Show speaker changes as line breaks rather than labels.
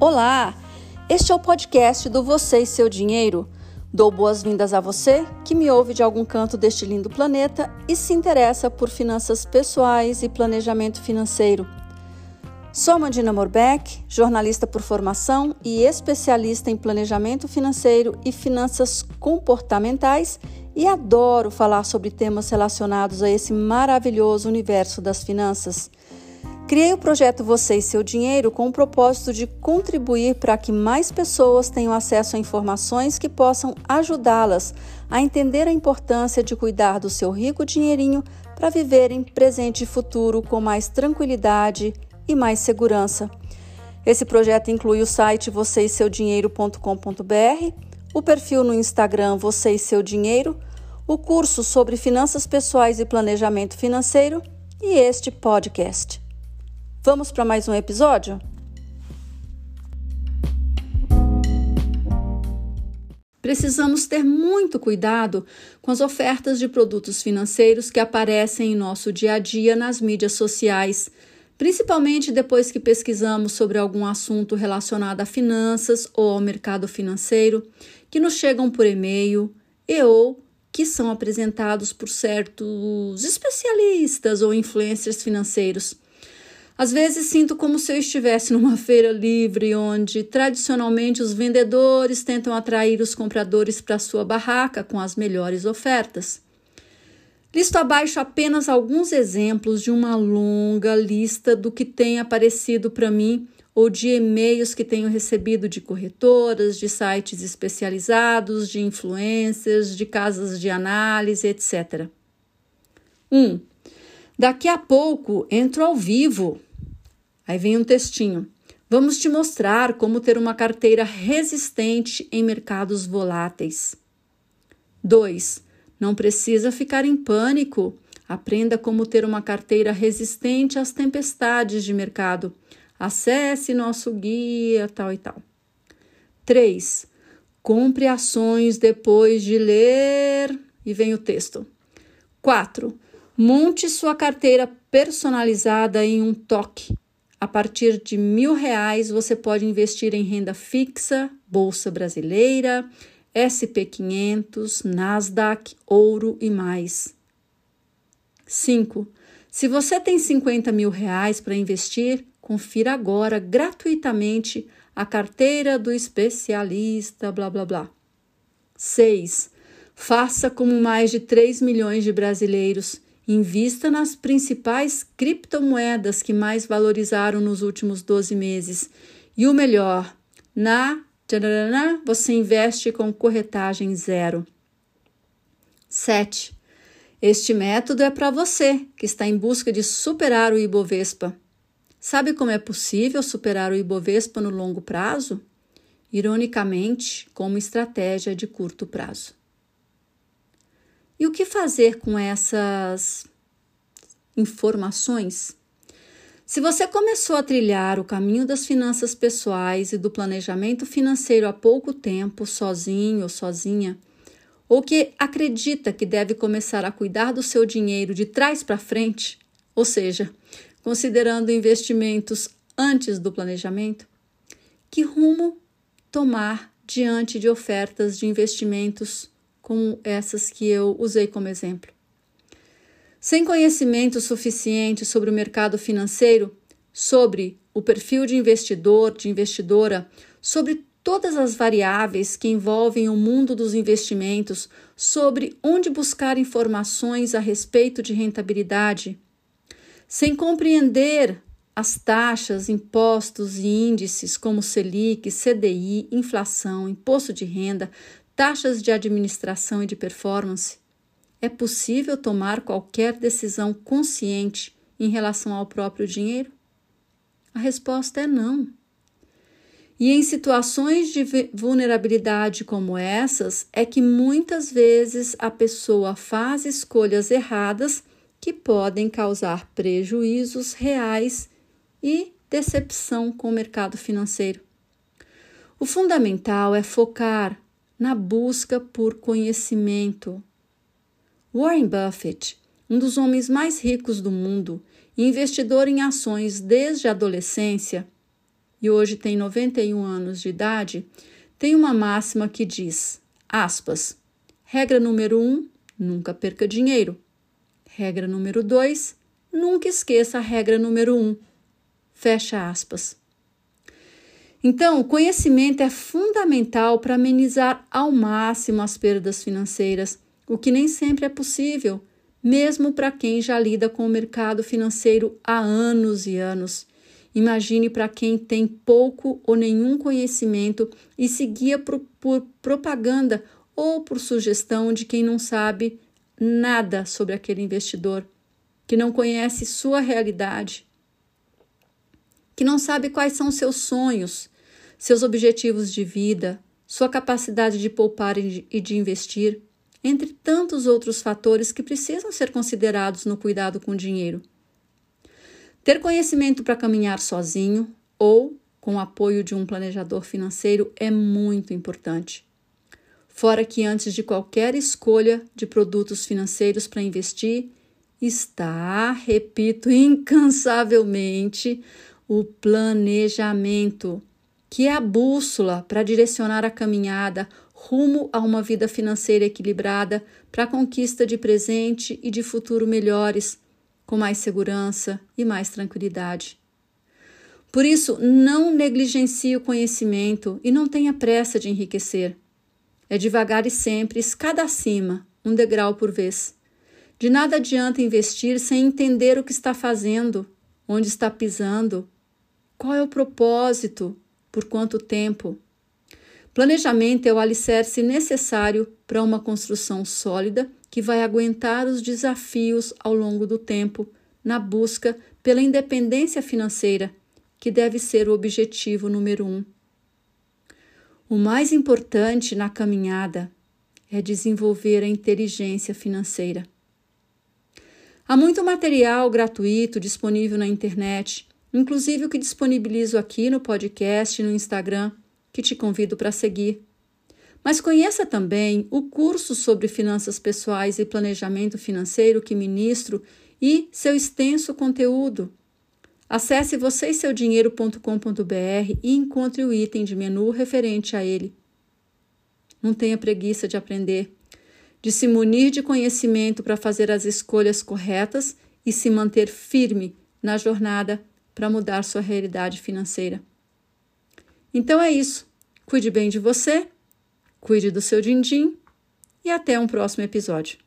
Olá! Este é o podcast do Você e Seu Dinheiro. Dou boas-vindas a você que me ouve de algum canto deste lindo planeta e se interessa por finanças pessoais e planejamento financeiro. Sou Mandina Morbeck, jornalista por formação e especialista em planejamento financeiro e finanças comportamentais e adoro falar sobre temas relacionados a esse maravilhoso universo das finanças. Criei o projeto Você e Seu Dinheiro com o propósito de contribuir para que mais pessoas tenham acesso a informações que possam ajudá-las a entender a importância de cuidar do seu rico dinheirinho para viverem presente e futuro com mais tranquilidade e mais segurança. Esse projeto inclui o site vocêseudinheiro.com.br, o perfil no Instagram Você e Seu Dinheiro, o curso sobre finanças pessoais e planejamento financeiro e este podcast. Vamos para mais um episódio? Precisamos ter muito cuidado com as ofertas de produtos financeiros que aparecem em nosso dia a dia nas mídias sociais, principalmente depois que pesquisamos sobre algum assunto relacionado a finanças ou ao mercado financeiro, que nos chegam por e-mail e ou que são apresentados por certos especialistas ou influencers financeiros. Às vezes sinto como se eu estivesse numa feira livre, onde tradicionalmente os vendedores tentam atrair os compradores para sua barraca com as melhores ofertas. Listo abaixo apenas alguns exemplos de uma longa lista do que tem aparecido para mim ou de e-mails que tenho recebido de corretoras, de sites especializados, de influências, de casas de análise, etc. 1. Um, daqui a pouco entro ao vivo Aí vem um textinho. Vamos te mostrar como ter uma carteira resistente em mercados voláteis. 2. Não precisa ficar em pânico. Aprenda como ter uma carteira resistente às tempestades de mercado. Acesse nosso guia, tal e tal. 3. Compre ações depois de ler. E vem o texto. 4. Monte sua carteira personalizada em um toque a partir de mil reais, você pode investir em renda fixa, Bolsa Brasileira, SP500, Nasdaq, ouro e mais. 5. Se você tem 50 mil reais para investir, confira agora gratuitamente a carteira do especialista, blá blá blá. 6. Faça como mais de 3 milhões de brasileiros Invista nas principais criptomoedas que mais valorizaram nos últimos 12 meses. E o melhor, na você investe com corretagem zero. 7. Este método é para você que está em busca de superar o Ibovespa. Sabe como é possível superar o Ibovespa no longo prazo? Ironicamente, com uma estratégia de curto prazo. E o que fazer com essas informações? Se você começou a trilhar o caminho das finanças pessoais e do planejamento financeiro há pouco tempo, sozinho ou sozinha, ou que acredita que deve começar a cuidar do seu dinheiro de trás para frente, ou seja, considerando investimentos antes do planejamento, que rumo tomar diante de ofertas de investimentos como essas que eu usei como exemplo. Sem conhecimento suficiente sobre o mercado financeiro, sobre o perfil de investidor, de investidora, sobre todas as variáveis que envolvem o mundo dos investimentos, sobre onde buscar informações a respeito de rentabilidade, sem compreender as taxas, impostos e índices como Selic, CDI, inflação, imposto de renda, taxas de administração e de performance, é possível tomar qualquer decisão consciente em relação ao próprio dinheiro? A resposta é não. E em situações de vulnerabilidade como essas, é que muitas vezes a pessoa faz escolhas erradas que podem causar prejuízos reais e decepção com o mercado financeiro. O fundamental é focar na busca por conhecimento. Warren Buffett, um dos homens mais ricos do mundo investidor em ações desde a adolescência, e hoje tem 91 anos de idade, tem uma máxima que diz, aspas, regra número 1, um, nunca perca dinheiro. Regra número 2, nunca esqueça a regra número 1. Um. Fecha aspas. Então, o conhecimento é fundamental para amenizar ao máximo as perdas financeiras, o que nem sempre é possível, mesmo para quem já lida com o mercado financeiro há anos e anos. Imagine para quem tem pouco ou nenhum conhecimento e se guia por, por propaganda ou por sugestão de quem não sabe nada sobre aquele investidor, que não conhece sua realidade, que não sabe quais são seus sonhos, seus objetivos de vida, sua capacidade de poupar e de investir, entre tantos outros fatores que precisam ser considerados no cuidado com o dinheiro. Ter conhecimento para caminhar sozinho ou com o apoio de um planejador financeiro é muito importante. Fora que antes de qualquer escolha de produtos financeiros para investir, está, repito incansavelmente, o planejamento, que é a bússola para direcionar a caminhada rumo a uma vida financeira equilibrada para a conquista de presente e de futuro melhores com mais segurança e mais tranquilidade. Por isso, não negligencie o conhecimento e não tenha pressa de enriquecer. É devagar e sempre, escada acima, um degrau por vez. De nada adianta investir sem entender o que está fazendo, onde está pisando, qual é o propósito, por quanto tempo. Planejamento é o alicerce necessário para uma construção sólida que vai aguentar os desafios ao longo do tempo na busca pela independência financeira, que deve ser o objetivo número um. O mais importante na caminhada é desenvolver a inteligência financeira. Há muito material gratuito disponível na internet, inclusive o que disponibilizo aqui no podcast e no Instagram, que te convido para seguir. Mas conheça também o curso sobre finanças pessoais e planejamento financeiro que ministro e seu extenso conteúdo. Acesse vocêseudinheiro.com.br e encontre o item de menu referente a ele. Não tenha preguiça de aprender, de se munir de conhecimento para fazer as escolhas corretas e se manter firme na jornada para mudar sua realidade financeira. Então é isso. Cuide bem de você Cuide do seu din-din e até um próximo episódio.